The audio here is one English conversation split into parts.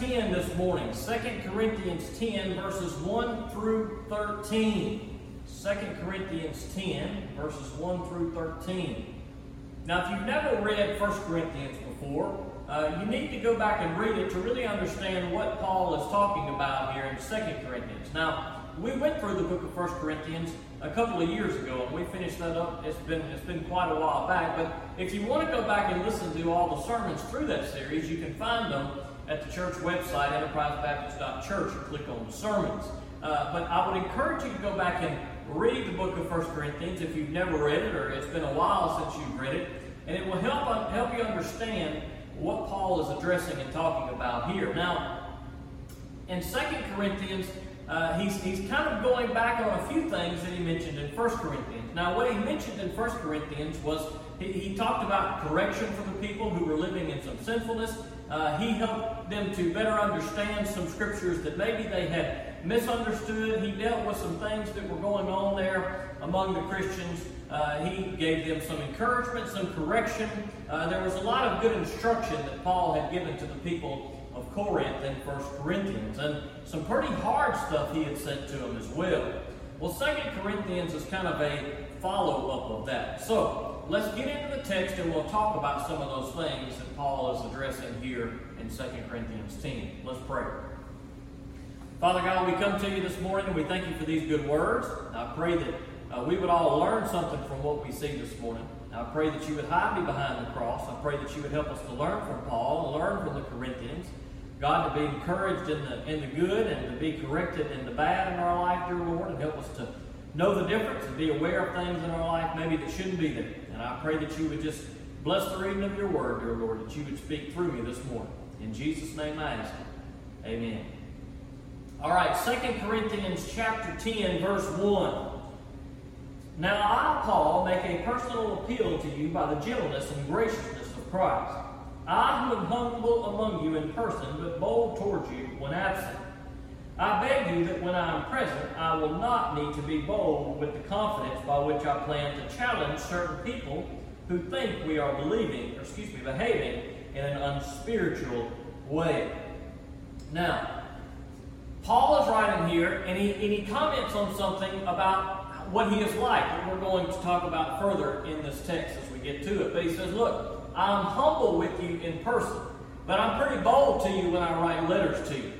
10 this morning. 2 Corinthians 10, verses 1 through 13. 2 Corinthians 10, verses 1 through 13. Now, if you've never read 1 Corinthians before, uh, you need to go back and read it to really understand what Paul is talking about here in 2 Corinthians. Now, we went through the book of 1 Corinthians a couple of years ago, and we finished that up. It's been it's been quite a while back. But if you want to go back and listen to all the sermons through that series, you can find them at the church website, enterprisebaptist.church, and click on the sermons. Uh, but I would encourage you to go back and read the book of 1 Corinthians if you've never read it or it's been a while since you've read it, and it will help help you understand what Paul is addressing and talking about here. Now, in 2 Corinthians, uh, he's, he's kind of going back on a few things that he mentioned in 1 Corinthians. Now, what he mentioned in 1 Corinthians was he, he talked about correction for the people who were living in some sinfulness. Uh, he helped them to better understand some scriptures that maybe they had misunderstood. He dealt with some things that were going on there among the Christians. Uh, he gave them some encouragement, some correction. Uh, there was a lot of good instruction that Paul had given to the people of Corinth in 1 Corinthians, and some pretty hard stuff he had said to them as well. Well, 2 Corinthians is kind of a follow up of that. So, let's get into the text and we'll talk about some of those things that Paul is addressing here in 2 Corinthians 10. Let's pray. Father God, we come to you this morning and we thank you for these good words. I pray that uh, we would all learn something from what we see this morning. I pray that you would hide me behind the cross. I pray that you would help us to learn from Paul learn from the Corinthians. God, to be encouraged in the, in the good and to be corrected in the bad in our life, dear Lord, and help us to know the difference and be aware of things in our life maybe that shouldn't be there. And I pray that you would just bless the reading of your word, dear Lord, that you would speak through me this morning. In Jesus' name I ask it. Amen. All right, Second Corinthians chapter 10, verse 1. Now I, Paul, make a personal appeal to you by the gentleness and graciousness of Christ. I who am humble among you in person, but bold towards you when absent. I beg you that when I am present, I will not need to be bold with the confidence by which I plan to challenge certain people who think we are believing, or excuse me, behaving in an unspiritual way. Now, Paul is writing here, and he, and he comments on something about what he is like, that we're going to talk about further in this text as we get to it. But he says, Look, I'm humble with you in person, but I'm pretty bold to you when I write letters to you.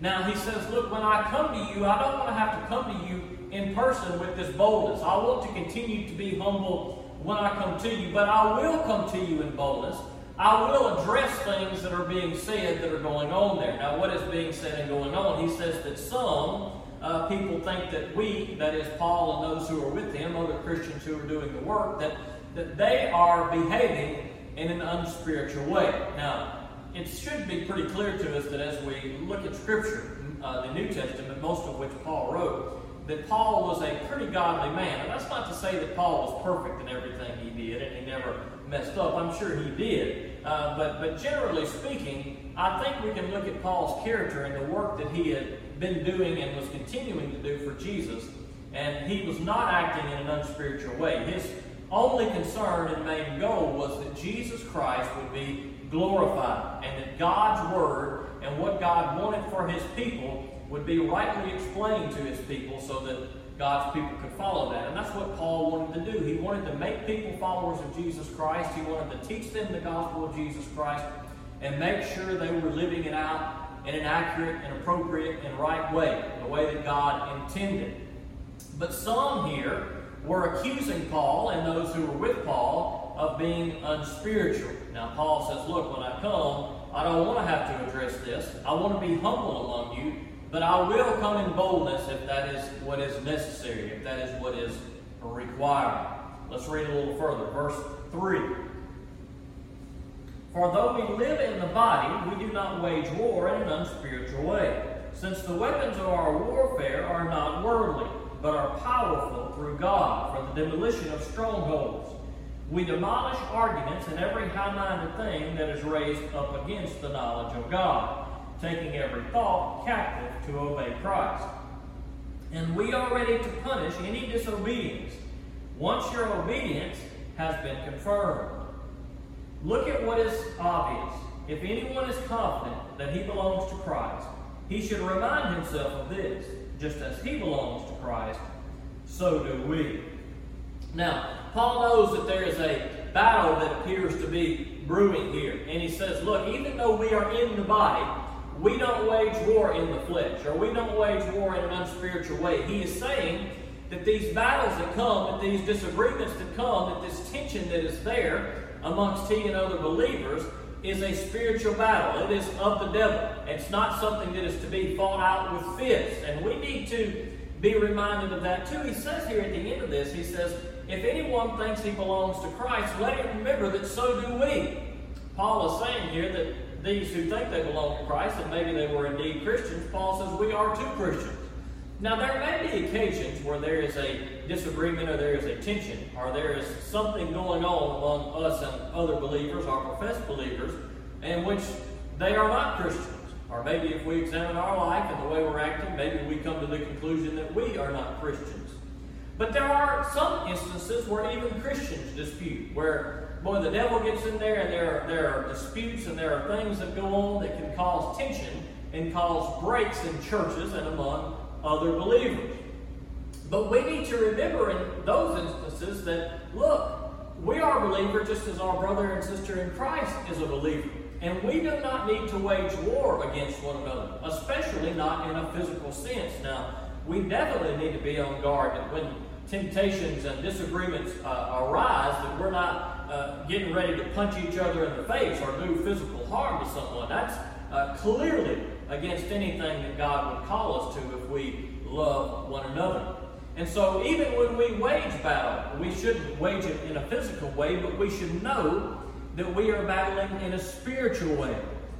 Now, he says, Look, when I come to you, I don't want to have to come to you in person with this boldness. I want to continue to be humble when I come to you, but I will come to you in boldness. I will address things that are being said that are going on there. Now, what is being said and going on? He says that some uh, people think that we, that is Paul and those who are with him, other Christians who are doing the work, that, that they are behaving in an unspiritual way. Now, it should be pretty clear to us that as we look at Scripture, uh, the New Testament, most of which Paul wrote, that Paul was a pretty godly man. And that's not to say that Paul was perfect in everything he did and he never messed up. I'm sure he did. Uh, but, but generally speaking, I think we can look at Paul's character and the work that he had been doing and was continuing to do for Jesus. And he was not acting in an unspiritual way. His only concern and main goal was that Jesus Christ would be glorified and that God's word and what God wanted for his people would be rightly explained to his people so that God's people could follow that. And that's what Paul wanted to do. He wanted to make people followers of Jesus Christ. He wanted to teach them the gospel of Jesus Christ and make sure they were living it out in an accurate and appropriate and right way, the way that God intended. But some here were accusing Paul and those who were with Paul being unspiritual. Now, Paul says, Look, when I come, I don't want to have to address this. I want to be humble among you but I will come in boldness if that is what is necessary, if that is what is required. Let's read a little further. Verse 3. For though we live in the body, we do not wage war in an unspiritual way, since the weapons of our warfare are not worldly, but are powerful through God for the demolition of strongholds. We demolish arguments and every high minded thing that is raised up against the knowledge of God taking every thought captive to obey Christ. And we are ready to punish any disobedience once your obedience has been confirmed. Look at what is obvious. if anyone is confident that he belongs to Christ, he should remind himself of this. Just as he belongs to Christ, so do we. Now, Paul knows that there is a battle that appears to be brewing here. And he says, look, even though we are in the body, we don't wage war in the flesh, or we don't wage war in an unspiritual way. He is saying that these battles that come, that these disagreements that come, that this tension that is there amongst he and other believers is a spiritual battle. It is of the devil. It's not something that is to be fought out with fists. And we need to be reminded of that too. He says here at the end of this, he says, If anyone thinks he belongs to Christ, let him remember that so do we. Paul is saying here that these who think they belong to Christ, and maybe they were indeed Christians, Paul says we are too Christians. Now, there may be occasions where there is a disagreement or there is a tension or there is something going on among us and other believers or professed believers in which they are not Christians. Or maybe if we examine our life and the way we're acting, maybe we come to the conclusion that we are not Christians. But there are some instances where even Christians dispute, where, boy, the devil gets in there and there are, there are disputes and there are things that go on that can cause tension and cause breaks in churches and among other believers. But we need to remember in those instances that, look, we are a believer just as our brother and sister in Christ is a believer. And we do not need to wage war against one another, especially not in a physical sense. Now, we definitely need to be on guard that when temptations and disagreements uh, arise, that we're not uh, getting ready to punch each other in the face or do physical harm to someone. That's uh, clearly against anything that God would call us to if we love one another. And so, even when we wage battle, we shouldn't wage it in a physical way, but we should know that we are battling in a spiritual way.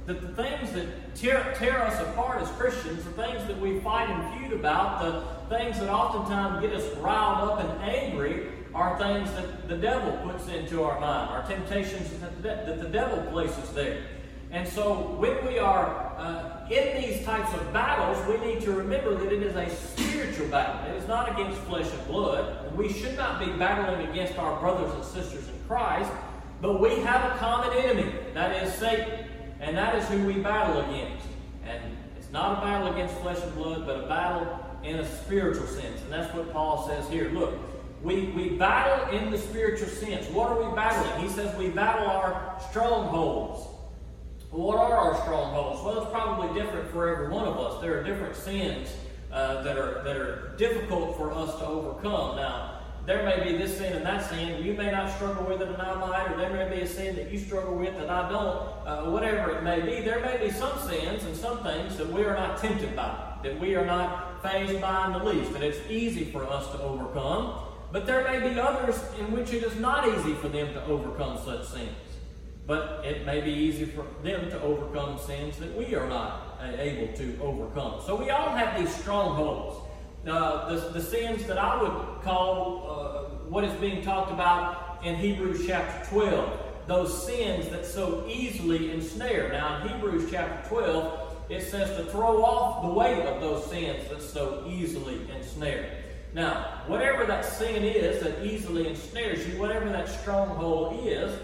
That the things that tear, tear us apart as Christians, the things that we fight and feud about, the things that oftentimes get us riled up and angry, are things that the devil puts into our mind, our temptations that the devil places there. And so when we are uh, in these types of battles, we need to remember that it is a spiritual battle. It is not against flesh and blood. We should not be battling against our brothers and sisters in Christ, but we have a common enemy. That is Satan. And that is who we battle against. And it's not a battle against flesh and blood, but a battle in a spiritual sense. And that's what Paul says here. Look, we, we battle in the spiritual sense. What are we battling? He says we battle our strongholds. What are our strongholds? Well, it's probably different for every one of us. There are different sins uh, that are that are difficult for us to overcome. Now, there may be this sin and that sin. You may not struggle with it, and I might, or there may be a sin that you struggle with that I don't. Uh, whatever it may be, there may be some sins and some things that we are not tempted by, that we are not fazed by in the least, that it's easy for us to overcome. But there may be others in which it is not easy for them to overcome such sins. But it may be easy for them to overcome sins that we are not able to overcome. So we all have these strongholds. Uh, the, the sins that I would call uh, what is being talked about in Hebrews chapter 12, those sins that so easily ensnare. Now, in Hebrews chapter 12, it says to throw off the weight of those sins that so easily ensnare. Now, whatever that sin is that easily ensnares you, whatever that stronghold is,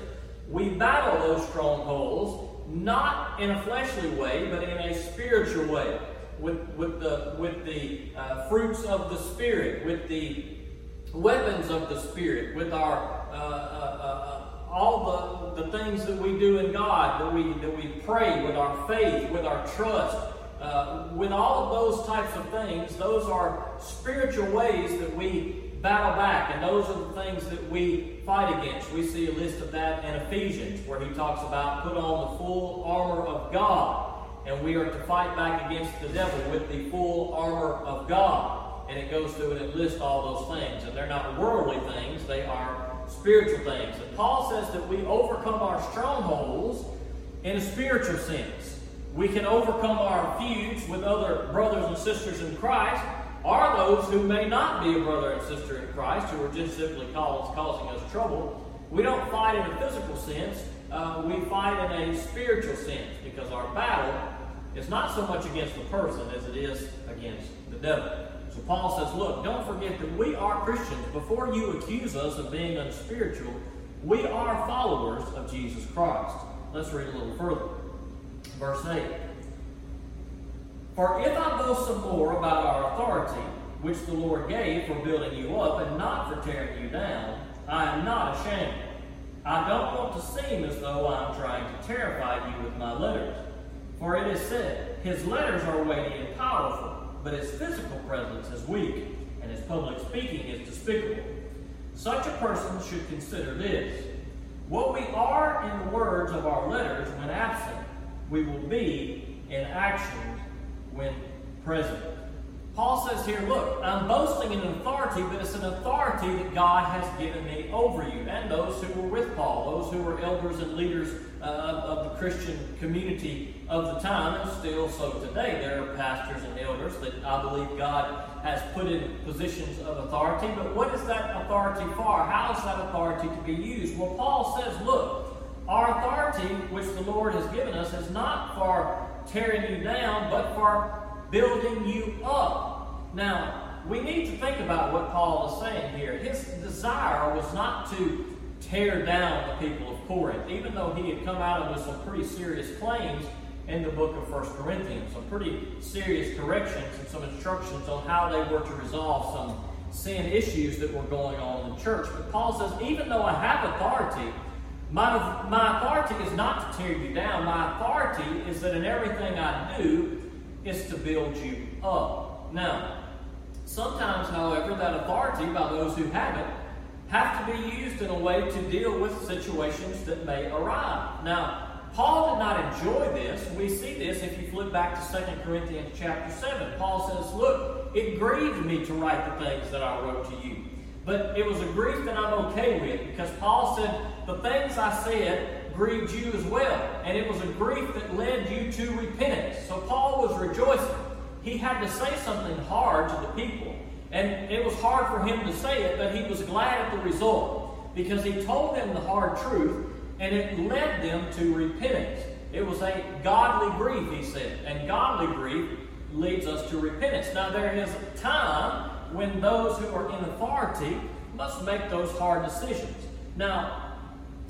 we battle those strongholds not in a fleshly way, but in a spiritual way, with, with the, with the uh, fruits of the Spirit, with the weapons of the Spirit, with our uh, uh, uh all the, the things that we do in God, that we, that we pray with our faith, with our trust, uh, with all of those types of things, those are spiritual ways that we battle back, and those are the things that we fight against. We see a list of that in Ephesians, where he talks about put on the full armor of God, and we are to fight back against the devil with the full armor of God. And it goes through and it lists all those things, and they're not worldly things; they are spiritual things. And Paul says that we overcome our strongholds in a spiritual sense. We can overcome our feuds with other brothers and sisters in Christ are those who may not be a brother and sister in Christ, who are just simply causing us trouble. We don't fight in a physical sense, uh, we fight in a spiritual sense because our battle is not so much against the person as it is against the devil. So Paul says, Look, don't forget that we are Christians. Before you accuse us of being unspiritual, we are followers of Jesus Christ. Let's read a little further. Verse 8. For if I boast some more about our authority, which the Lord gave for building you up and not for tearing you down, I am not ashamed. I don't want to seem as though I'm trying to terrify you with my letters. For it is said, His letters are weighty and powerful, but his physical presence is weak, and his public speaking is despicable. Such a person should consider this. What we are in the words of our letters when absent, we will be in actions when present. Paul says here, look, I'm boasting in authority, but it's an authority that God has given me over you and those who were with Paul, those who were elders and leaders uh, of the Christian community of the time, and still so today. There are pastors and elders that I believe God has put in positions of authority, but what is that authority for? How is that authority to be used? Well, Paul says, look, our authority, which the Lord has given us, is not for tearing you down, but for building you up. Now, we need to think about what Paul is saying here. His desire was not to tear down the people of Corinth, even though he had come out of with some pretty serious claims in the book of First Corinthians, some pretty serious corrections and some instructions on how they were to resolve some sin issues that were going on in the church. But Paul says, even though I have authority, my, my authority is not to tear you down. My authority is that in everything I do, is to build you up. Now, sometimes, however, that authority by those who have it have to be used in a way to deal with situations that may arise. Now, Paul did not enjoy this. We see this if you flip back to 2 Corinthians chapter 7. Paul says, Look, it grieved me to write the things that I wrote to you. But it was a grief that I'm okay with because Paul said, The things I said grieved you as well. And it was a grief that led you to repentance. So Paul was rejoicing. He had to say something hard to the people. And it was hard for him to say it, but he was glad at the result because he told them the hard truth and it led them to repentance. It was a godly grief, he said. And godly grief leads us to repentance. Now, there is a time when those who are in authority must make those hard decisions. Now,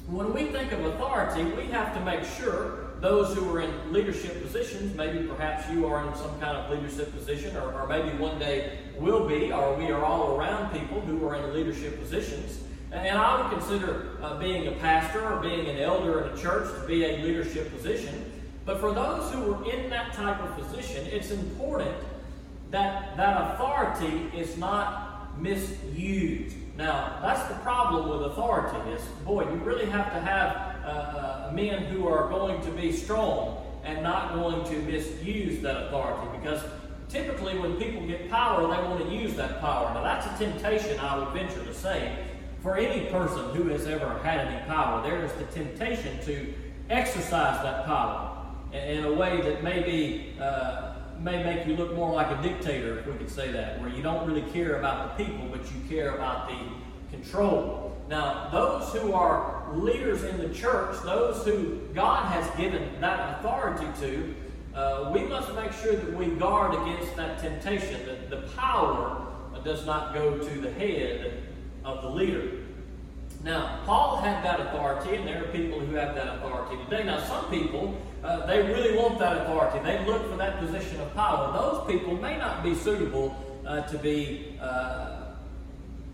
when we think of authority, we have to make sure those who are in leadership positions, maybe perhaps you are in some kind of leadership position, or, or maybe one day will be, or we are all around people who are in leadership positions. And I would consider uh, being a pastor or being an elder in a church to be a leadership position. But for those who are in that type of position, it's important that that authority is not misused. Now, that's the problem with authority is, boy, you really have to have uh, uh, men who are going to be strong and not going to misuse that authority because typically when people get power, they want to use that power. Now, that's a temptation, I would venture to say, for any person who has ever had any power. There is the temptation to exercise that power in a way that maybe uh, may make you look more like a dictator, if we could say that, where you don't really care about the people, but you care about the control. Now, those who are leaders in the church, those who God has given that authority to, uh, we must make sure that we guard against that temptation, that the power does not go to the head of the leader. Now, Paul had that authority, and there are people who have that authority today. Now, some people, uh, they really want that authority. They look for that position of power. Those people may not be suitable uh, to be uh,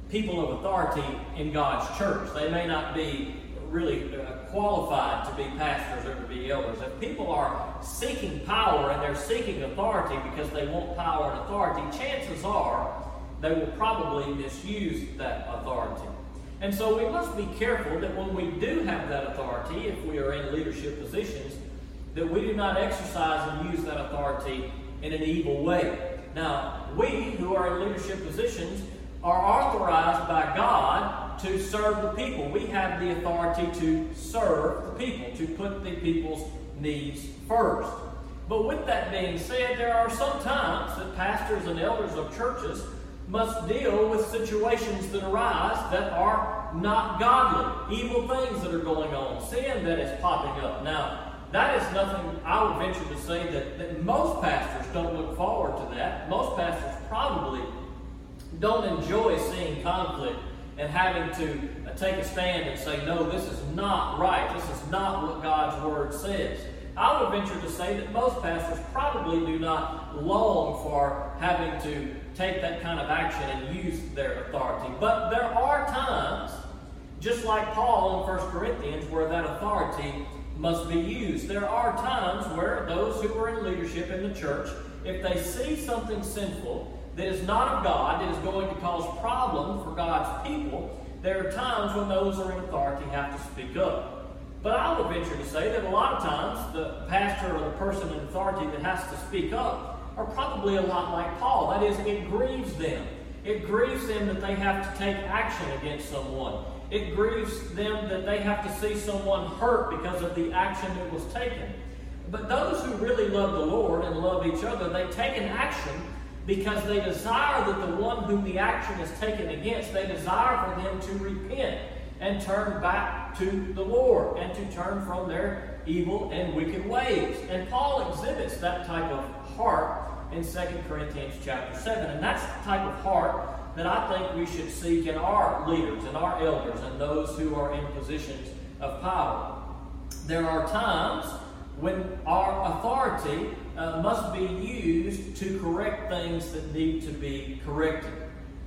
people of authority in God's church. They may not be really uh, qualified to be pastors or to be elders. If people are seeking power and they're seeking authority because they want power and authority, chances are they will probably misuse that authority. And so we must be careful that when we do have that authority, if we are in leadership positions, that we do not exercise and use that authority in an evil way. Now, we who are in leadership positions are authorized by God to serve the people. We have the authority to serve the people, to put the people's needs first. But with that being said, there are some times that pastors and elders of churches must deal with situations that arise that are not godly, evil things that are going on, sin that is popping up. Now, that is nothing I would venture to say that, that most pastors don't look forward to that. Most pastors probably don't enjoy seeing conflict and having to uh, take a stand and say, no, this is not right. This is not what God's Word says. I would venture to say that most pastors probably do not long for having to take that kind of action and use their authority. But there are times, just like Paul in 1 Corinthians, where that authority must be used. There are times where those who are in leadership in the church, if they see something sinful that is not of God, that is going to cause problems for God's people, there are times when those who are in authority have to speak up. But I would venture to say that a lot of times the pastor or the person in authority that has to speak up are probably a lot like Paul. That is, it grieves them. It grieves them that they have to take action against someone. It grieves them that they have to see someone hurt because of the action that was taken. But those who really love the Lord and love each other, they take an action because they desire that the one whom the action is taken against, they desire for them to repent and turn back to the Lord and to turn from their evil and wicked ways. And Paul exhibits that type of heart in 2 Corinthians chapter 7. And that's the type of heart that I think we should seek in our leaders and our elders and those who are in positions of power. There are times when our authority uh, must be used to correct things that need to be corrected.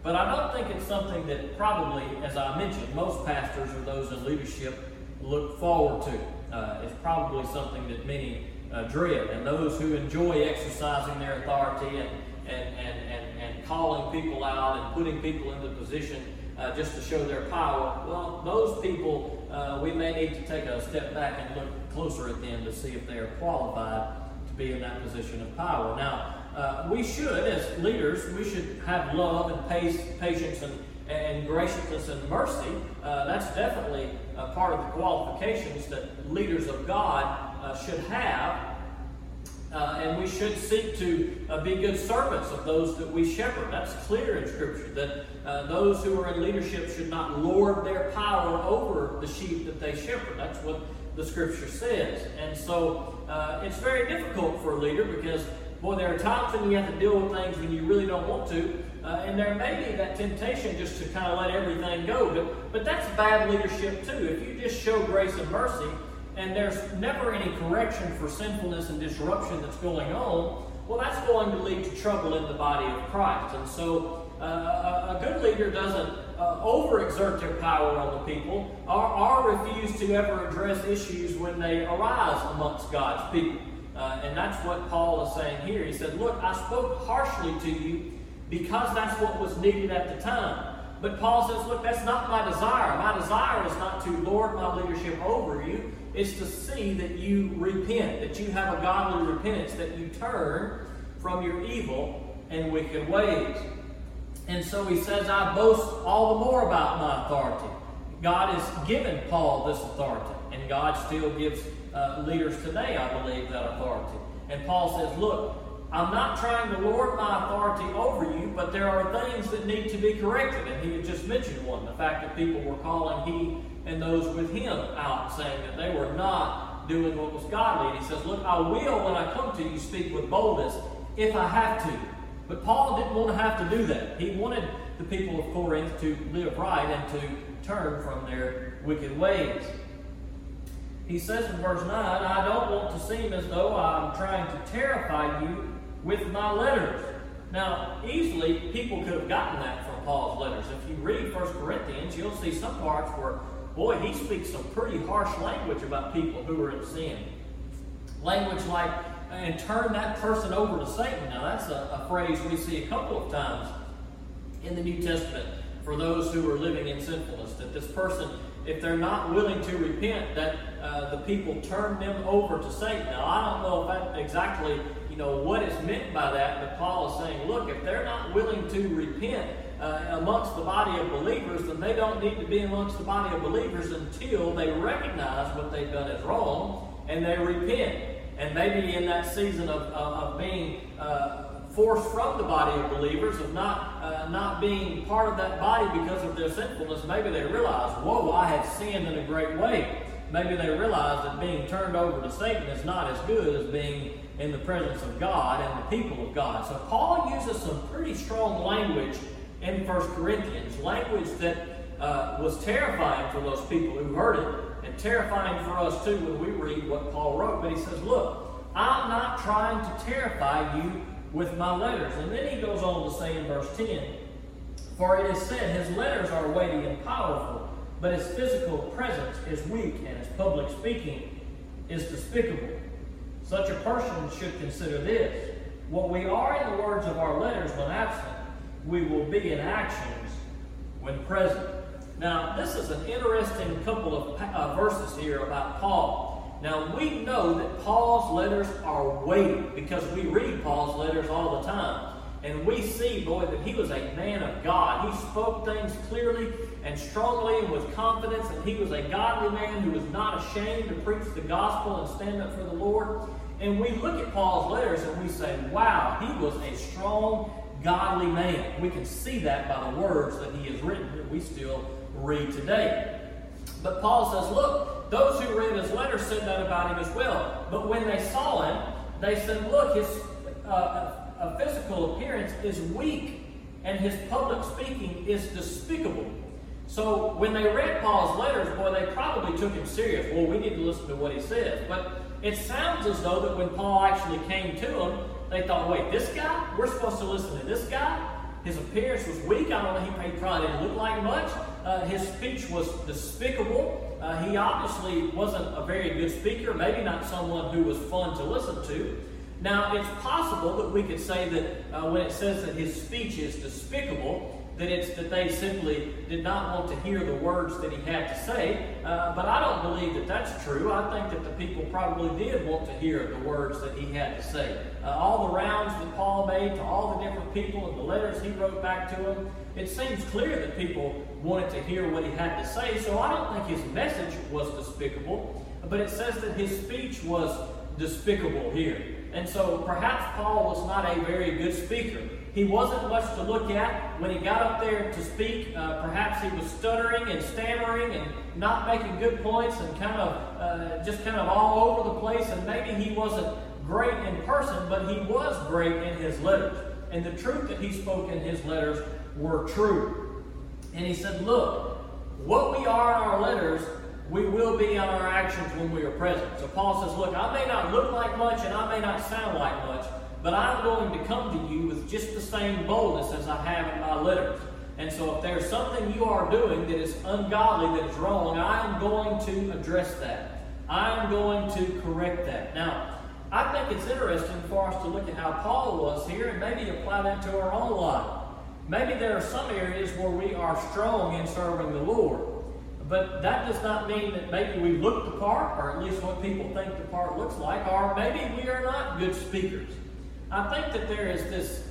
But I don't think it's something that probably, as I mentioned, most pastors or those in leadership look forward to. Uh, it's probably something that many uh, dread. And those who enjoy exercising their authority and, and, and, and, and calling people out and putting people into position uh, just to show their power, well, those people, uh, we may need to take a step back and look closer at them to see if they are qualified be in that position of power. Now, uh, we should, as leaders, we should have love and patience and, and graciousness and mercy. Uh, that's definitely part of the qualifications that leaders of God uh, should have. Uh, and we should seek to uh, be good servants of those that we shepherd. That's clear in Scripture that those who are in leadership should not lord their power over the sheep that they shepherd. That's what the Scripture says. And so uh, it's very difficult for a leader because, boy, there are times when you have to deal with things when you really don't want to. Uh, and there may be that temptation just to kind of let everything go. But, but that's bad leadership, too. If you just show grace and mercy, and there's never any correction for sinfulness and disruption that's going on, well, that's going to lead to trouble in the body of Christ. And so uh, a, good leader doesn't uh, overexert their power on the people or, or, refuse to ever address issues when they arise amongst God's people. Uh, and that's what Paul is saying here. He said, Look, I spoke harshly to you because that's what was needed at the time. But Paul says, Look, that's not my desire. My desire is not to lord my leadership over you, it's to see that you repent, that you have a godly repentance, that you turn from your evil and wicked ways. And so he says, I boast all the more about my authority. God has given Paul this authority, and God still gives uh, leaders today, I believe, that authority. And Paul says, Look, I'm not trying to lord my authority over you, but there are things that need to be corrected. And he had just mentioned one the fact that people were calling he and those with him out, saying that they were not doing what was godly. And he says, Look, I will, when I come to you, speak with boldness if I have to. But Paul didn't want to have to do that. He wanted the people of Corinth to live right and to turn from their wicked ways. He says in verse 9, I don't want to seem as though I'm trying to terrify you with my letters. Now, easily people could have gotten that from Paul's letters. If you read 1 Corinthians, you'll see some parts where, boy, he speaks some pretty harsh language about people who are in sin. Language like, and turn that person over to Satan. Now, that's a, a phrase we see a couple of times in the New Testament for those who are living in sinfulness. That this person, if they're not willing to repent, that uh, the people turn them over to Satan. Now, I don't know if that exactly you know, what is meant by that, but Paul is saying, look, if they're not willing to repent uh, amongst the body of believers, then they don't need to be amongst the body of believers until they recognize what they've done is wrong and they repent. And maybe in that season of, of, of being uh, forced from the body of believers, of not, uh, not being part of that body because of their sinfulness, maybe they realize, whoa, I have sinned in a great way. Maybe they realize that being turned over to Satan is not as good as being in the presence of God and the people of God. So Paul uses some pretty strong language in 1 Corinthians, language that uh, was terrifying for those people who heard it, and terrifying for us too when we read what Paul wrote. But he says, Look, I'm not trying to terrify you with my letters. And then he goes on to say in verse 10 For it is said, His letters are weighty and powerful, but his physical presence is weak, and his public speaking is despicable. Such a person should consider this. What we are in the words of our letters when absent, we will be in actions when present. Now, this is an interesting couple of uh, verses here about Paul. Now, we know that Paul's letters are weighty because we read Paul's letters all the time. And we see, boy, that he was a man of God. He spoke things clearly and strongly and with confidence, and he was a godly man who was not ashamed to preach the gospel and stand up for the Lord. And we look at Paul's letters and we say, wow, he was a strong, godly man. We can see that by the words that he has written that we still read today. But Paul says, look, those who read his letter said that about him as well. But when they saw him, they said, look, his uh, physical appearance is weak and his public speaking is despicable. So when they read Paul's letters, boy, they probably took him serious. Well, we need to listen to what he says. But it sounds as though that when Paul actually came to them, they thought, wait, this guy? We're supposed to listen to this guy? His appearance was weak. I don't know, he probably didn't look like much. Uh, his speech was despicable. Uh, he obviously wasn't a very good speaker, maybe not someone who was fun to listen to. Now, it's possible that we could say that uh, when it says that his speech is despicable, that it's that they simply did not want to hear the words that he had to say. Uh, but I don't believe that that's true. I think that the people probably did want to hear the words that he had to say. Uh, all the rounds that Paul made to all the different people and the letters he wrote back to them, it seems clear that people wanted to hear what he had to say. So I don't think his message was despicable, but it says that his speech was despicable here. And so perhaps Paul was not a very good speaker. He wasn't much to look at when he got up there to speak. Uh, perhaps he was stuttering and stammering and not making good points and kind of uh, just kind of all over the place. And maybe he wasn't great in person, but he was great in his letters. And the truth that he spoke in his letters were true. And he said, Look, what we are in our letters, we will be in our actions when we are present. So Paul says, Look, I may not look like much and I may not sound like much, but I'm going to come to you with just the same boldness as I have in my letters. And so if there's something you are doing that is ungodly, that is wrong, I am going to address that. I am going to correct that. Now, I think it's interesting for us to look at how Paul was here and maybe apply that to our own life. Maybe there are some areas where we are strong in serving the Lord. But that does not mean that maybe we look the part, or at least what people think the part looks like, or maybe we are not good speakers. I think that there is this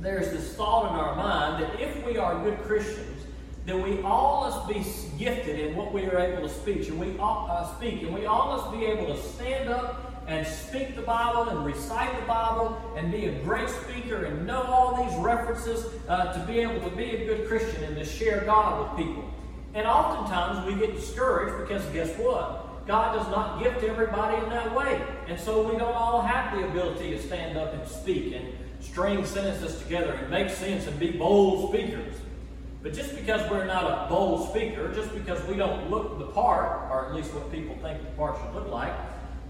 there is this thought in our mind that if we are good Christians, then we all must be gifted in what we are able to speak, and we all, uh, speak, and we all must be able to stand up and speak the Bible and recite the Bible and be a great speaker and know all these references uh, to be able to be a good Christian and to share God with people. And oftentimes we get discouraged because guess what? God does not gift everybody in that way. And so we don't all have the ability to stand up and speak and string sentences together and make sense and be bold speakers. But just because we're not a bold speaker, just because we don't look the part, or at least what people think the part should look like,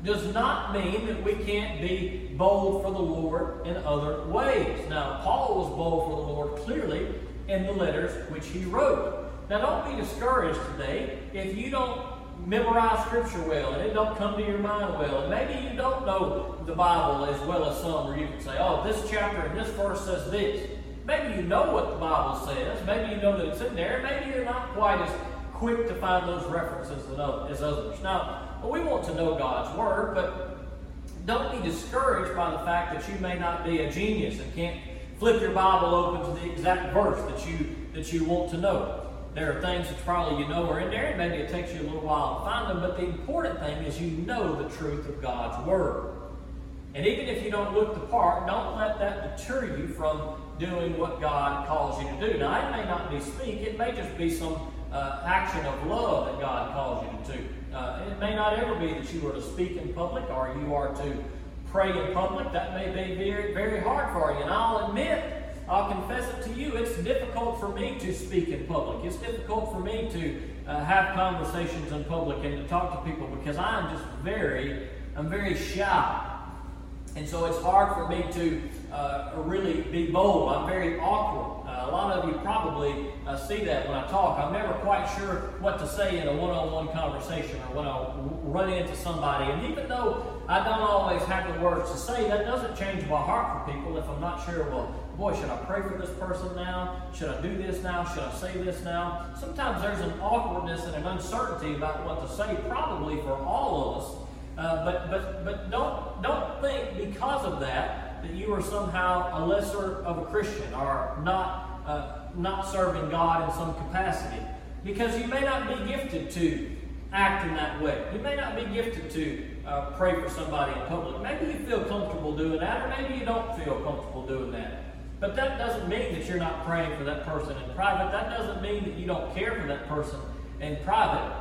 does not mean that we can't be bold for the Lord in other ways. Now, Paul was bold for the Lord clearly in the letters which he wrote. Now, don't be discouraged today if you don't memorize scripture well and it don't come to your mind well. And maybe you don't know the Bible as well as some, where you can say, oh, this chapter and this verse says this. Maybe you know what the Bible says. Maybe you know that it's in there. Maybe you're not quite as quick to find those references as others. Now, we want to know God's Word, but don't be discouraged by the fact that you may not be a genius and can't flip your Bible open to the exact verse that you that you want to know. There are things that probably you know are in there, and maybe it takes you a little while to find them, but the important thing is you know the truth of God's Word. And even if you don't look the part, don't let that deter you from doing what God calls you to do. Now, it may not be speak, it may just be some uh, action of love that God calls you to do. Uh, it may not ever be that you are to speak in public or you are to pray in public. That may be very, very hard for you. And I'll admit I'll confess it to you. It's difficult for me to speak in public. It's difficult for me to uh, have conversations in public and to talk to people because I'm just very, I'm very shy. And so it's hard for me to uh, really be bold. I'm very awkward. A lot of you probably uh, see that when I talk. I'm never quite sure what to say in a one on one conversation or when I run into somebody. And even though I don't always have the words to say, that doesn't change my heart for people if I'm not sure, well, boy, should I pray for this person now? Should I do this now? Should I say this now? Sometimes there's an awkwardness and an uncertainty about what to say, probably for all of us. Uh, but but but don't don't think because of that that you are somehow a lesser of a Christian or not uh, not serving God in some capacity because you may not be gifted to act in that way. You may not be gifted to uh, pray for somebody in public. Maybe you feel comfortable doing that, or maybe you don't feel comfortable doing that. But that doesn't mean that you're not praying for that person in private. That doesn't mean that you don't care for that person in private.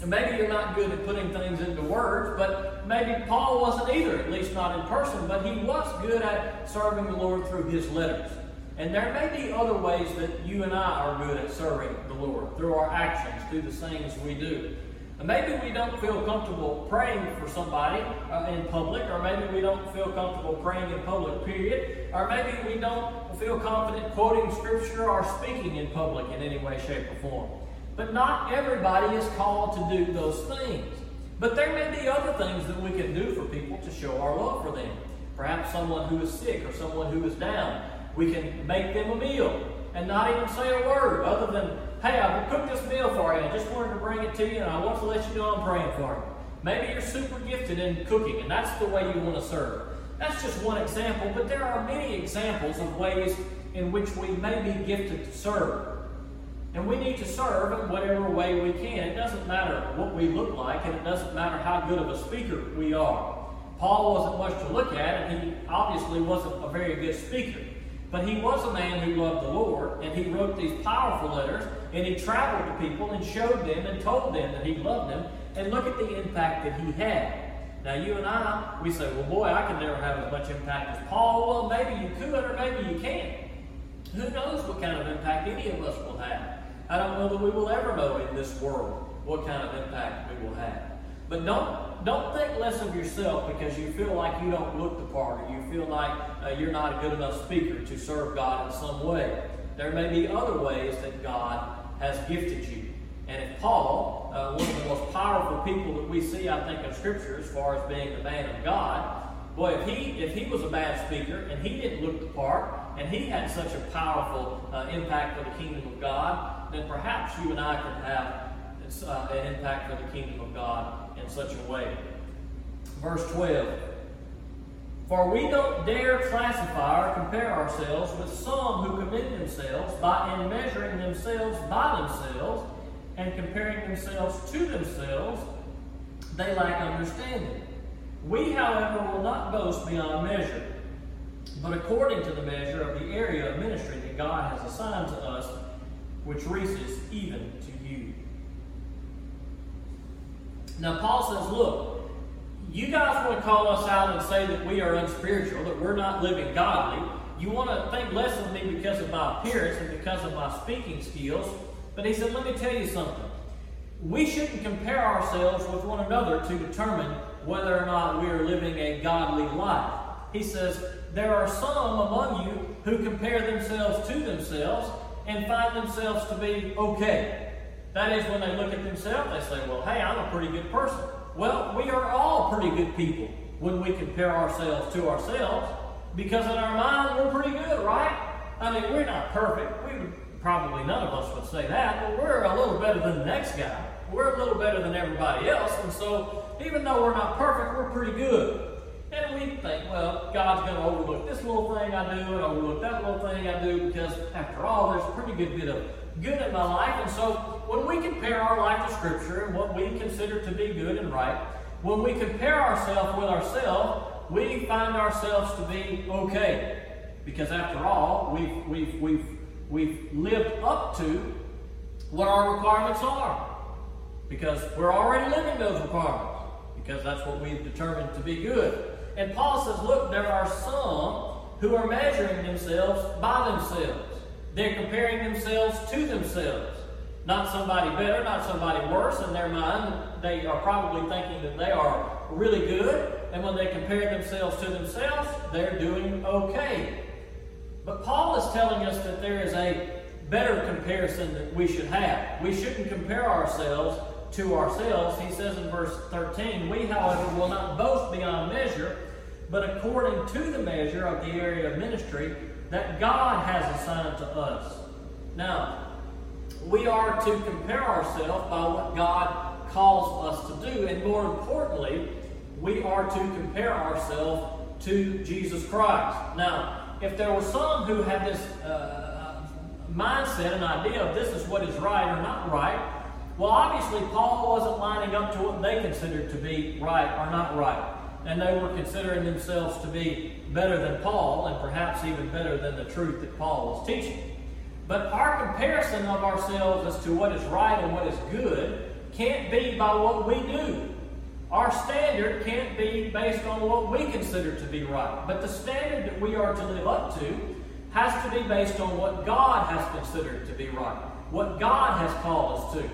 And maybe you're not good at putting things into words, but maybe Paul wasn't either, at least not in person, but he was good at serving the Lord through his letters. And there may be other ways that you and I are good at serving the Lord, through our actions, through the things we do. And maybe we don't feel comfortable praying for somebody uh, in public, or maybe we don't feel comfortable praying in public, period. Or maybe we don't feel confident quoting scripture or speaking in public in any way, shape, or form. But not everybody is called to do those things. But there may be other things that we can do for people to show our love for them. Perhaps someone who is sick or someone who is down. We can make them a meal and not even say a word other than, hey, I've cooked this meal for you. I just wanted to bring it to you and I want to let you know I'm praying for you. Maybe you're super gifted in cooking and that's the way you want to serve. That's just one example, but there are many examples of ways in which we may be gifted to serve. And we need to serve in whatever way we can. It doesn't matter what we look like, and it doesn't matter how good of a speaker we are. Paul wasn't much to look at, and he obviously wasn't a very good speaker. But he was a man who loved the Lord, and he wrote these powerful letters, and he traveled to people and showed them and told them that he loved them. And look at the impact that he had. Now, you and I, we say, well, boy, I can never have as much impact as Paul. Well, maybe you could, or maybe you can't. Who knows what kind of impact any of us will have? I don't know that we will ever know in this world what kind of impact we will have. But don't don't think less of yourself because you feel like you don't look the part or you feel like uh, you're not a good enough speaker to serve God in some way. There may be other ways that God has gifted you. And if Paul, uh, one of the most powerful people that we see, I think, in Scripture as far as being the man of God, boy, if he if he was a bad speaker and he didn't look the part and he had such a powerful uh, impact for the kingdom of God, then perhaps you and I can have uh, an impact for the kingdom of God in such a way. Verse 12 For we don't dare classify or compare ourselves with some who commend themselves by in measuring themselves by themselves and comparing themselves to themselves, they lack understanding. We, however, will not boast beyond measure, but according to the measure of the area of ministry that God has assigned to us which reaches even to you. Now, Paul says, Look, you guys want to call us out and say that we are unspiritual, that we're not living godly. You want to think less of me because of my appearance and because of my speaking skills. But he said, Let me tell you something. We shouldn't compare ourselves with one another to determine whether or not we are living a godly life. He says, There are some among you who compare themselves to themselves and find themselves to be okay. That is, when they look at themselves, they say, Well, hey, I'm a pretty good person. Well, we are all pretty good people when we compare ourselves to ourselves because in our mind, we're pretty good, right? I mean, we're not perfect. We would, probably none of us would say that, but we're a little better than the next guy. We're a little better than everybody else, and so even though we're not perfect, we're pretty good. And we think, well, God's going to overlook this little thing I do and overlook that little thing I do because, after all, there's a pretty good bit of good in my life. And so, when we compare our life to Scripture and what we consider to be good and right, when we compare ourselves with ourselves, we find ourselves to be okay. Because, after all, we've, we've, we've, we've lived up to what our requirements are. Because we're already living those requirements. Because that's what we've determined to be good. And Paul says, look, there are some who are measuring themselves by themselves. They're comparing themselves to themselves. Not somebody better, not somebody worse. In their mind, they are probably thinking that they are really good. And when they compare themselves to themselves, they're doing okay. But Paul is telling us that there is a better comparison that we should have. We shouldn't compare ourselves to ourselves. He says in verse 13, We, however, will not boast beyond measure, but according to the measure of the area of ministry that God has assigned to us. Now, we are to compare ourselves by what God calls us to do, and more importantly, we are to compare ourselves to Jesus Christ. Now, if there were some who had this uh, mindset and idea of this is what is right or not right, well, obviously, Paul wasn't lining up to what they considered to be right or not right. And they were considering themselves to be better than Paul and perhaps even better than the truth that Paul was teaching. But our comparison of ourselves as to what is right and what is good can't be by what we do. Our standard can't be based on what we consider to be right. But the standard that we are to live up to has to be based on what God has considered to be right, what God has called us to.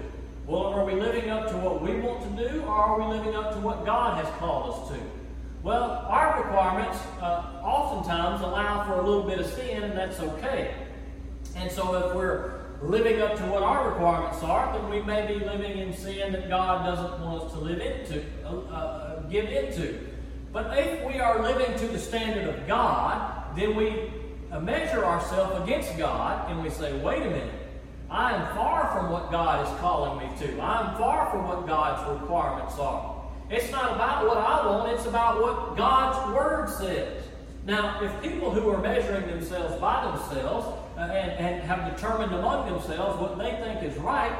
Well, are we living up to what we want to do, or are we living up to what God has called us to? Well, our requirements uh, oftentimes allow for a little bit of sin, and that's okay. And so if we're living up to what our requirements are, then we may be living in sin that God doesn't want us to live into, uh, uh, give into. But if we are living to the standard of God, then we measure ourselves against God and we say, wait a minute, I am far from what God is calling me to. I am far from what God's requirements are. It's not about what I want, it's about what God's Word says. Now, if people who are measuring themselves by themselves uh, and, and have determined among themselves what they think is right,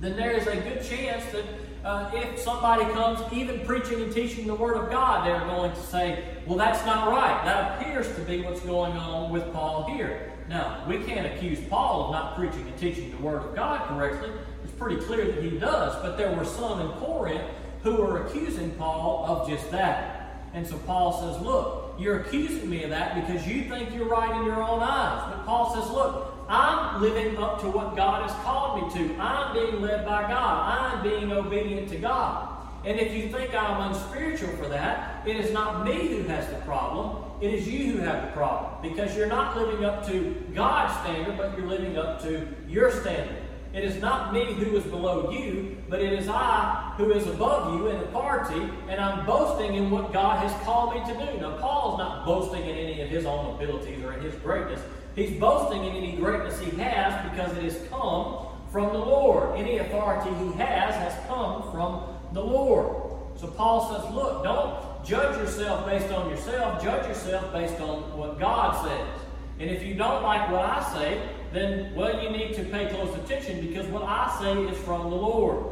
then there is a good chance that uh, if somebody comes even preaching and teaching the Word of God, they're going to say, well, that's not right. That appears to be what's going on with Paul here. Now, we can't accuse Paul of not preaching and teaching the Word of God correctly. It's pretty clear that he does. But there were some in Corinth who are accusing Paul of just that. And so Paul says, Look, you're accusing me of that because you think you're right in your own eyes. But Paul says, Look, I'm living up to what God has called me to. I'm being led by God. I'm being obedient to God. And if you think I'm unspiritual for that, it is not me who has the problem. It is you who have the problem. Because you're not living up to God's standard, but you're living up to your standard. It is not me who is below you, but it is I who is above you in authority, and I'm boasting in what God has called me to do. Now, Paul's not boasting in any of his own abilities or in his greatness. He's boasting in any greatness he has because it has come from the Lord. Any authority he has has come from the Lord. So Paul says, look, don't judge yourself based on yourself, judge yourself based on what God says. And if you don't like what I say, then, well, you need to pay close attention because what I say is from the Lord.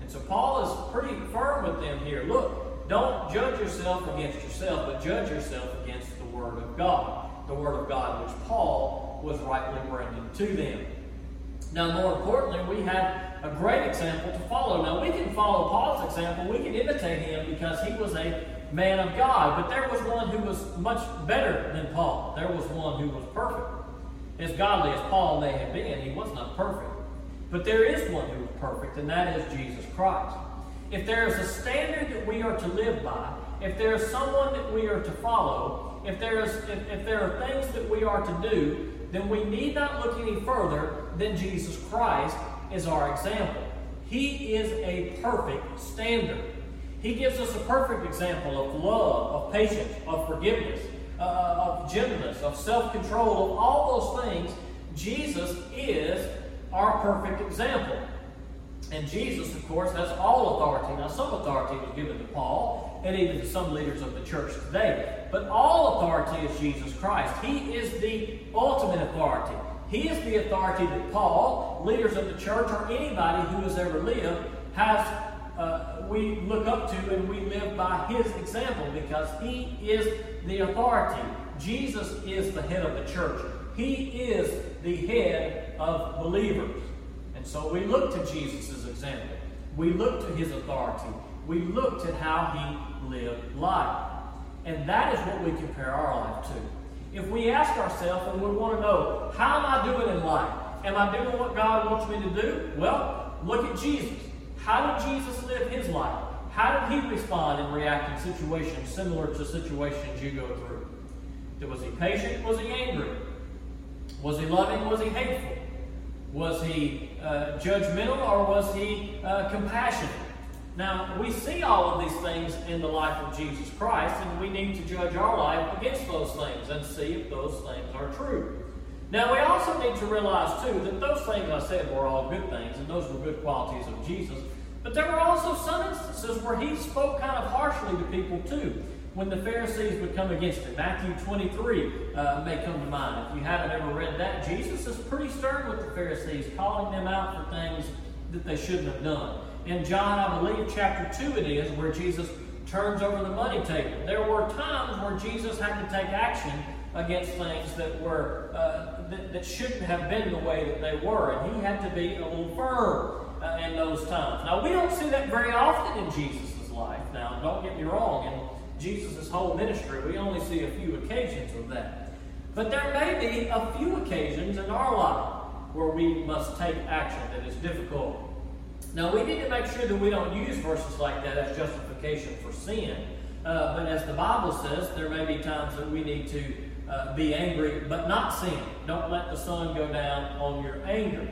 And so Paul is pretty firm with them here. Look, don't judge yourself against yourself, but judge yourself against the Word of God. The Word of God which Paul was rightly bringing to them. Now, more importantly, we have a great example to follow. Now, we can follow Paul's example. We can imitate him because he was a man of God. But there was one who was much better than Paul. There was one who was perfect. As godly as Paul may have been, he was not perfect. But there is one who is perfect, and that is Jesus Christ. If there is a standard that we are to live by, if there is someone that we are to follow, if there, is, if, if there are things that we are to do, then we need not look any further than Jesus Christ as our example. He is a perfect standard. He gives us a perfect example of love, of patience, of forgiveness, uh, of gentleness, of self control, of all those things. Jesus is our perfect example. And Jesus, of course, has all authority. Now, some authority was given to Paul and even to some leaders of the church today. But all authority is Jesus Christ. He is the ultimate authority. He is the authority that Paul, leaders of the church, or anybody who has ever lived, has uh, we look up to and we live by his example because he is the authority. Jesus is the head of the church. He is the head of believers. And so we look to Jesus' example. We look to his authority. We look to how he lived life. And that is what we compare our life to. if we ask ourselves and we want to know, how am I doing in life? Am I doing what God wants me to do? Well, look at Jesus. How did Jesus live his life? How did he respond and react in situations similar to situations you go through? Was he patient? Was he angry? Was he loving? Was he hateful? Was he uh, judgmental or was he uh, compassionate? Now, we see all of these things in the life of Jesus Christ, and we need to judge our life against those things and see if those things are true. Now, we also need to realize, too, that those things I said were all good things, and those were good qualities of Jesus. But there were also some instances where he spoke kind of harshly to people, too when the Pharisees would come against him. Matthew 23 uh, may come to mind. If you haven't ever read that, Jesus is pretty stern with the Pharisees, calling them out for things that they shouldn't have done. In John, I believe, chapter 2 it is, where Jesus turns over the money table. There were times where Jesus had to take action against things that were uh, that, that, shouldn't have been the way that they were, and he had to be a little firm uh, in those times. Now we don't see that very often in Jesus' life. Now, don't get me wrong. in Jesus' whole ministry, we only see a few occasions of that. But there may be a few occasions in our life where we must take action that is difficult. Now, we need to make sure that we don't use verses like that as justification for sin. Uh, but as the Bible says, there may be times that we need to uh, be angry but not sin. Don't let the sun go down on your anger.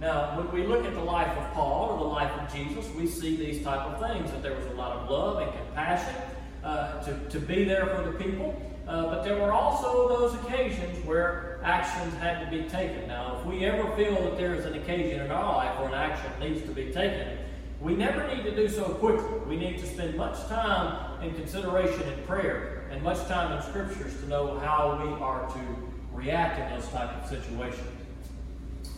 Now, when we look at the life of Paul or the life of Jesus, we see these type of things that there was a lot of love and compassion uh, to, to be there for the people. Uh, but there were also those occasions where actions had to be taken. Now, if we ever feel that there is an occasion in our life where an action needs to be taken, we never need to do so quickly. We need to spend much time in consideration in prayer and much time in scriptures to know how we are to react in those type of situations.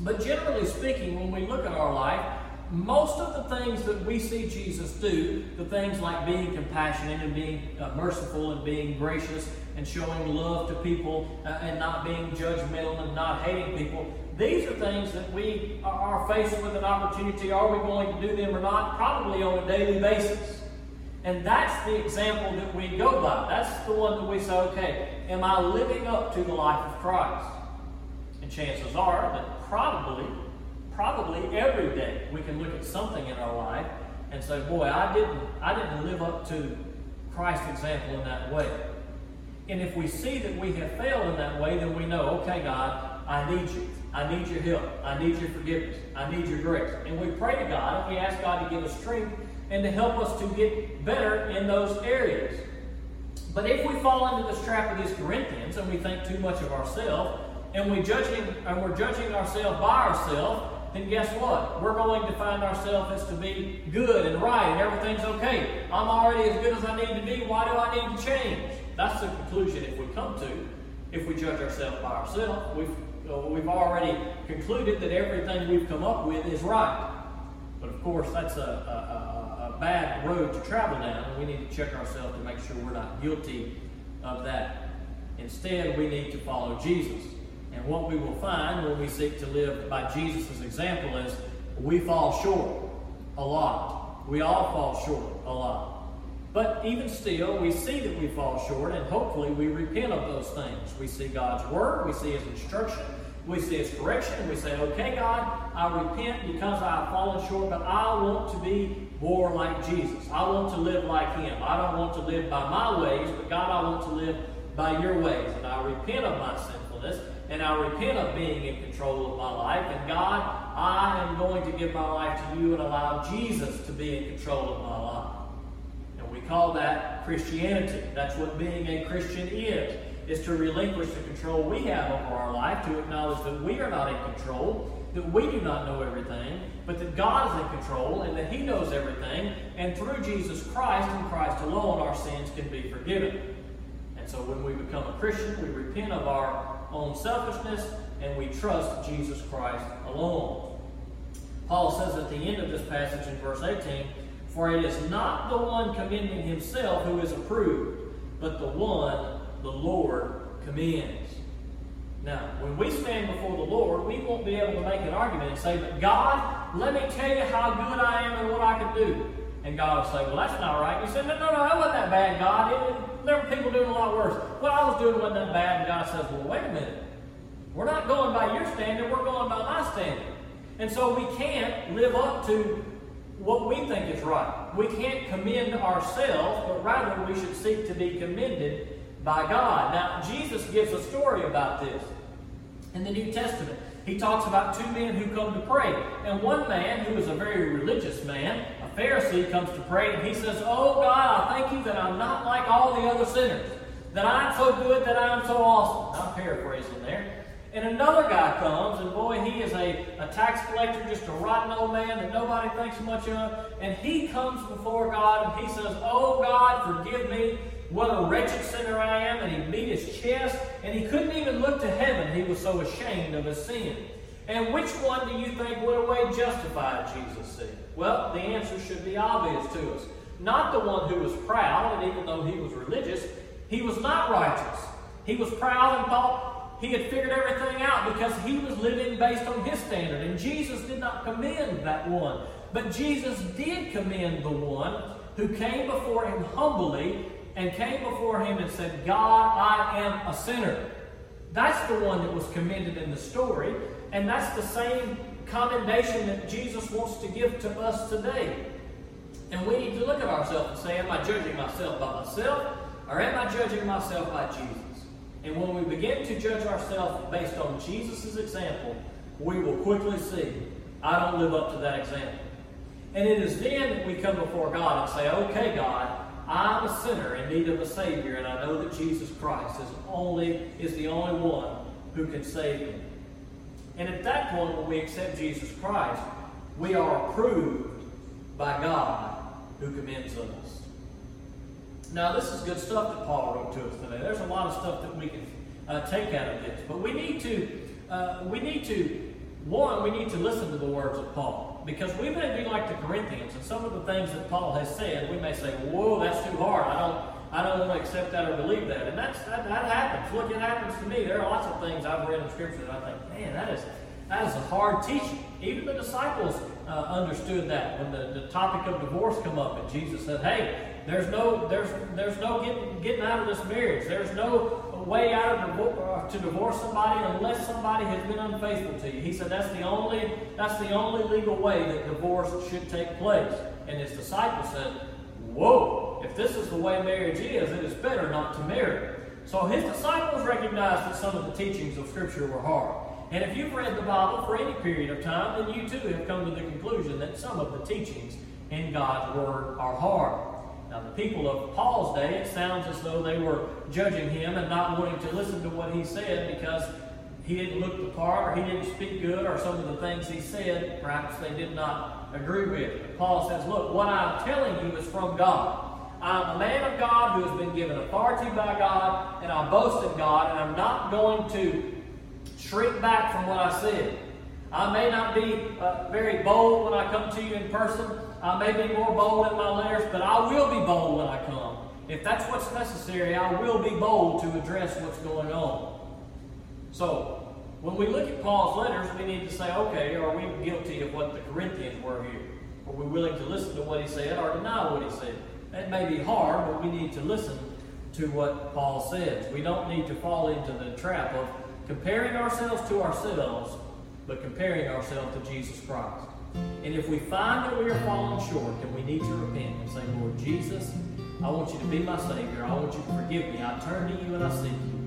But generally speaking, when we look at our life, most of the things that we see Jesus do, the things like being compassionate and being uh, merciful and being gracious and showing love to people uh, and not being judgmental and not hating people, these are things that we are faced with an opportunity. Are we going to do them or not? Probably on a daily basis. And that's the example that we go by. That's the one that we say, okay, am I living up to the life of Christ? And chances are that probably probably every day we can look at something in our life and say, boy, I didn't, I didn't live up to Christ's example in that way. And if we see that we have failed in that way, then we know, okay, God, I need you. I need your help. I need your forgiveness. I need your grace. And we pray to God and we ask God to give us strength and to help us to get better in those areas. But if we fall into this trap of these Corinthians and we think too much of ourselves, and we judging and we're judging ourselves by ourselves, then guess what? We're going to find ourselves as to be good and right and everything's okay. I'm already as good as I need to be. Why do I need to change? That's the conclusion if we come to, if we judge ourselves by ourselves. We've, uh, we've already concluded that everything we've come up with is right. But of course, that's a, a, a, a bad road to travel down. We need to check ourselves to make sure we're not guilty of that. Instead, we need to follow Jesus. And what we will find when we seek to live by Jesus' example is we fall short a lot. We all fall short a lot. But even still, we see that we fall short, and hopefully we repent of those things. We see God's word, we see His instruction, we see His correction, we say, okay, God, I repent because I have fallen short, but I want to be more like Jesus. I want to live like Him. I don't want to live by my ways, but God, I want to live by your ways. And I repent of my sinfulness and I repent of being in control of my life. And God, I am going to give my life to you and allow Jesus to be in control of my life. And we call that Christianity. That's what being a Christian is. Is to relinquish the control we have over our life, to acknowledge that we are not in control, that we do not know everything, but that God is in control and that He knows everything. And through Jesus Christ and Christ alone, our sins can be forgiven. And so when we become a Christian, we repent of our own selfishness and we trust Jesus Christ alone. Paul says at the end of this passage in verse 18, For it is not the one commending himself who is approved, but the one the Lord commends. Now, when we stand before the Lord, we won't be able to make an argument and say, But God, let me tell you how good I am and what I can do. And God will say, Well, that's not right. You said, No, no, no, that wasn't that bad, God. It, there were people doing a lot worse. What I was doing wasn't that bad, and God says, well, wait a minute. We're not going by your standard, we're going by my standard. And so we can't live up to what we think is right. We can't commend ourselves, but rather we should seek to be commended by God. Now, Jesus gives a story about this in the New Testament. He talks about two men who come to pray. And one man, who is a very religious man, a Pharisee, comes to pray and he says, Oh God, I thank you that I'm not like all the other sinners, that I'm so good, that I'm so awesome. I'm paraphrasing there. And another guy comes, and boy, he is a, a tax collector, just a rotten old man that nobody thinks much of. And he comes before God and he says, Oh God, forgive me. What a wretched sinner I am. And he beat his chest, and he couldn't even look to heaven. He was so ashamed of his sin. And which one do you think would have way justified Jesus' sin? Well, the answer should be obvious to us. Not the one who was proud, and even though he was religious, he was not righteous. He was proud and thought he had figured everything out because he was living based on his standard. And Jesus did not commend that one. But Jesus did commend the one who came before him humbly and came before him and said, God, I am a sinner. That's the one that was commended in the story. And that's the same commendation that Jesus wants to give to us today. And we need to look at ourselves and say, Am I judging myself by myself? Or am I judging myself by Jesus? And when we begin to judge ourselves based on Jesus' example, we will quickly see, I don't live up to that example. And it is then that we come before God and say, okay, God, I'm a sinner in need of a Savior, and I know that Jesus Christ is only is the only one who can save me. And at that point, when we accept Jesus Christ, we are approved by God who commends us. Now, this is good stuff that Paul wrote to us today. There's a lot of stuff that we can uh, take out of this, but we need to, uh, we need to, one, we need to listen to the words of Paul because we may be like the Corinthians, and some of the things that Paul has said, we may say, "Whoa, that's too hard. I don't, I don't want to accept that or believe that." And that's that, that happens. Look, it happens to me. There are lots of things I've read in Scripture that I think, man, that is that is a hard teaching. Even the disciples uh, understood that when the, the topic of divorce come up, and Jesus said, "Hey, there's no, there's, there's no getting, getting out of this marriage. There's no way out of divorce, uh, to divorce somebody unless somebody has been unfaithful to you. He said that's the only, that's the only legal way that divorce should take place. And his disciples said, "Whoa! If this is the way marriage is, it is better not to marry." So his disciples recognized that some of the teachings of Scripture were hard. And if you've read the Bible for any period of time, then you too have come to the conclusion that some of the teachings in God's Word are hard. Now, the people of Paul's day, it sounds as though they were judging him and not wanting to listen to what he said because he didn't look the part or he didn't speak good or some of the things he said, perhaps they did not agree with. Paul says, Look, what I'm telling you is from God. I'm a man of God who has been given authority by God, and I boast in God, and I'm not going to shrink back from what I said. I may not be uh, very bold when I come to you in person, I may be more bold in my letters, but I will be bold when I come. If that's what's necessary, I will be bold to address what's going on. So, when we look at Paul's letters, we need to say, okay, are we guilty of what the Corinthians were here? Are we willing to listen to what he said or deny what he said? That may be hard, but we need to listen to what Paul says. We don't need to fall into the trap of comparing ourselves to ourselves, but comparing ourselves to Jesus Christ. And if we find that we are falling short, then we need to repent and say, Lord Jesus, I want you to be my Savior. I want you to forgive me. I turn to you and I seek you.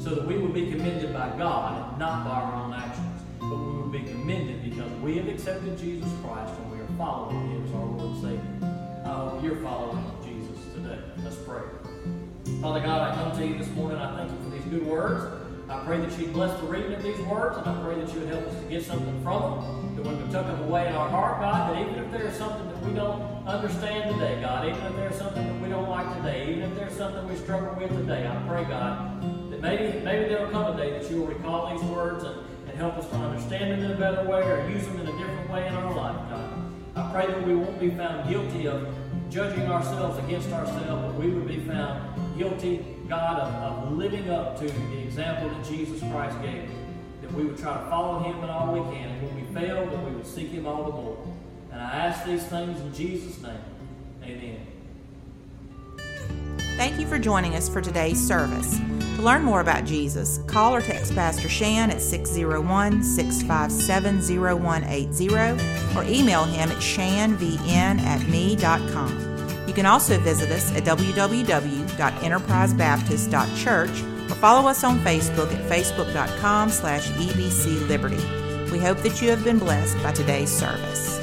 So that we will be commended by God and not by our own actions. But we will be commended because we have accepted Jesus Christ and we are following him as our Lord and Savior. Uh, you're following Jesus today. Let's pray. Father God, I come to you this morning. I thank you for these good words. I pray that you'd bless the reading of these words, and I pray that you would help us to get something from them, that when we tuck them away in our heart, God, that even if there's something that we don't understand today, God, even if there's something that we don't like today, even if there's something we struggle with today, I pray, God, maybe maybe there'll come a day that you will recall these words and, and help us to understand them in a better way or use them in a different way in our life, God. I pray that we won't be found guilty of judging ourselves against ourselves, but we would be found guilty, God, of, of living up to the example that Jesus Christ gave. That we would try to follow him in all we can. And when we fail, that we would seek him all the more. And I ask these things in Jesus' name. Amen. Thank you for joining us for today's service. To learn more about Jesus, call or text Pastor Shan at 601 657 0180 or email him at shanvn at me.com. You can also visit us at www.enterprisebaptist.church or follow us on Facebook at facebook.com slash ebcliberty. We hope that you have been blessed by today's service.